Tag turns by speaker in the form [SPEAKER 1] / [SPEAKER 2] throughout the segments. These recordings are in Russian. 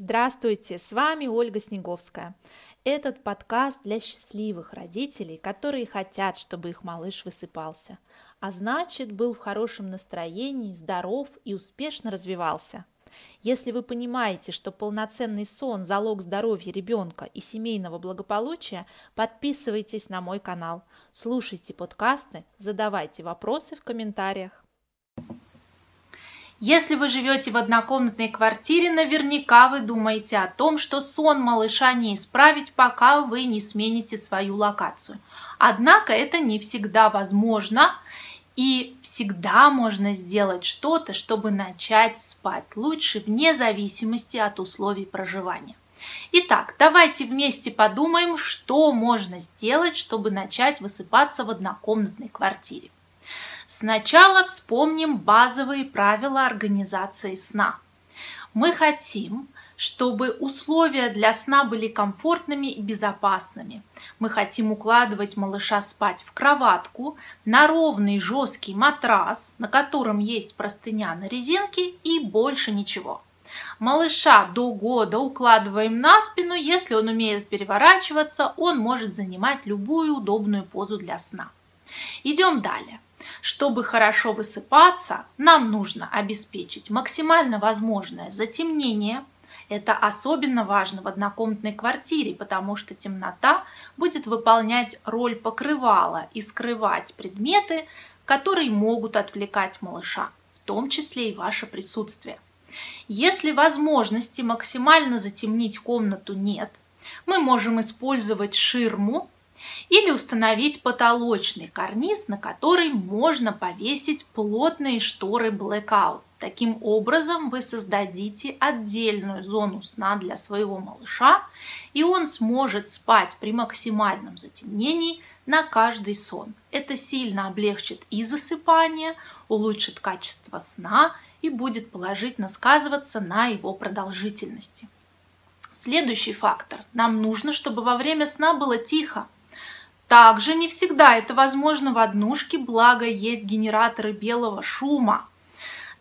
[SPEAKER 1] Здравствуйте, с вами Ольга Снеговская. Этот подкаст для счастливых родителей, которые хотят, чтобы их малыш высыпался, а значит, был в хорошем настроении, здоров и успешно развивался. Если вы понимаете, что полноценный сон – залог здоровья ребенка и семейного благополучия, подписывайтесь на мой канал, слушайте подкасты, задавайте вопросы в комментариях.
[SPEAKER 2] Если вы живете в однокомнатной квартире, наверняка вы думаете о том, что сон малыша не исправить, пока вы не смените свою локацию. Однако это не всегда возможно, и всегда можно сделать что-то, чтобы начать спать лучше, вне зависимости от условий проживания. Итак, давайте вместе подумаем, что можно сделать, чтобы начать высыпаться в однокомнатной квартире. Сначала вспомним базовые правила организации сна. Мы хотим, чтобы условия для сна были комфортными и безопасными. Мы хотим укладывать малыша спать в кроватку на ровный жесткий матрас, на котором есть простыня на резинке и больше ничего. Малыша до года укладываем на спину, если он умеет переворачиваться, он может занимать любую удобную позу для сна. Идем далее. Чтобы хорошо высыпаться, нам нужно обеспечить максимально возможное затемнение. Это особенно важно в однокомнатной квартире, потому что темнота будет выполнять роль покрывала и скрывать предметы, которые могут отвлекать малыша, в том числе и ваше присутствие. Если возможности максимально затемнить комнату нет, мы можем использовать ширму или установить потолочный карниз, на который можно повесить плотные шторы Blackout. Таким образом вы создадите отдельную зону сна для своего малыша, и он сможет спать при максимальном затемнении на каждый сон. Это сильно облегчит и засыпание, улучшит качество сна и будет положительно сказываться на его продолжительности. Следующий фактор. Нам нужно, чтобы во время сна было тихо. Также не всегда это возможно в однушке, благо есть генераторы белого шума.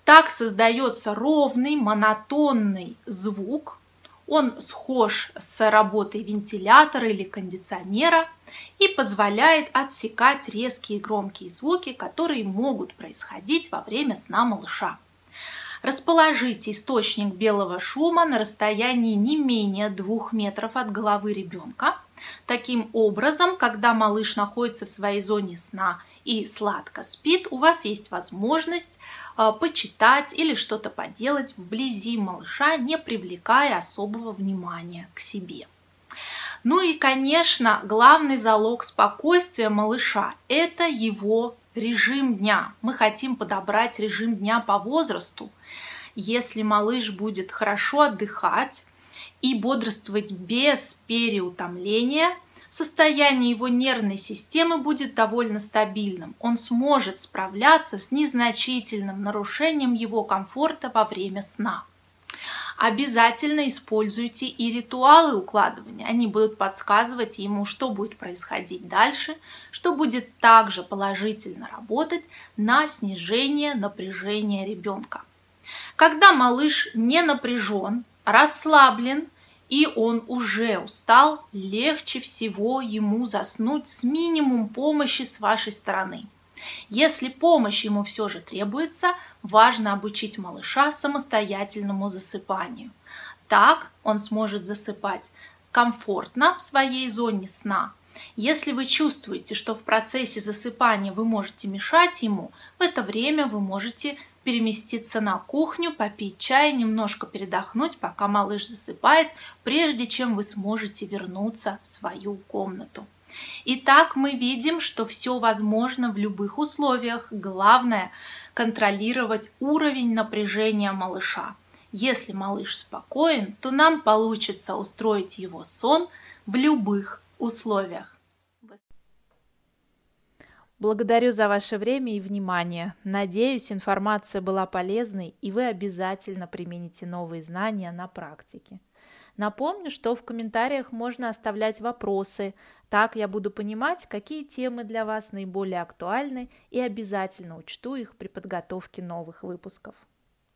[SPEAKER 2] Так создается ровный, монотонный звук. Он схож с работой вентилятора или кондиционера и позволяет отсекать резкие громкие звуки, которые могут происходить во время сна малыша. Расположите источник белого шума на расстоянии не менее 2 метров от головы ребенка. Таким образом, когда малыш находится в своей зоне сна и сладко спит, у вас есть возможность э, почитать или что-то поделать вблизи малыша, не привлекая особого внимания к себе. Ну и, конечно, главный залог спокойствия малыша – это его режим дня. Мы хотим подобрать режим дня по возрасту. Если малыш будет хорошо отдыхать и бодрствовать без переутомления, состояние его нервной системы будет довольно стабильным. Он сможет справляться с незначительным нарушением его комфорта во время сна. Обязательно используйте и ритуалы укладывания. Они будут подсказывать ему, что будет происходить дальше, что будет также положительно работать на снижение напряжения ребенка. Когда малыш не напряжен, расслаблен и он уже устал, легче всего ему заснуть с минимум помощи с вашей стороны. Если помощь ему все же требуется, важно обучить малыша самостоятельному засыпанию. Так он сможет засыпать комфортно в своей зоне сна. Если вы чувствуете, что в процессе засыпания вы можете мешать ему, в это время вы можете переместиться на кухню, попить чай, немножко передохнуть, пока малыш засыпает, прежде чем вы сможете вернуться в свою комнату. Итак, мы видим, что все возможно в любых условиях. Главное – контролировать уровень напряжения малыша. Если малыш спокоен, то нам получится устроить его сон в любых условиях.
[SPEAKER 1] Благодарю за ваше время и внимание. Надеюсь, информация была полезной, и вы обязательно примените новые знания на практике. Напомню, что в комментариях можно оставлять вопросы. Так я буду понимать, какие темы для вас наиболее актуальны и обязательно учту их при подготовке новых выпусков.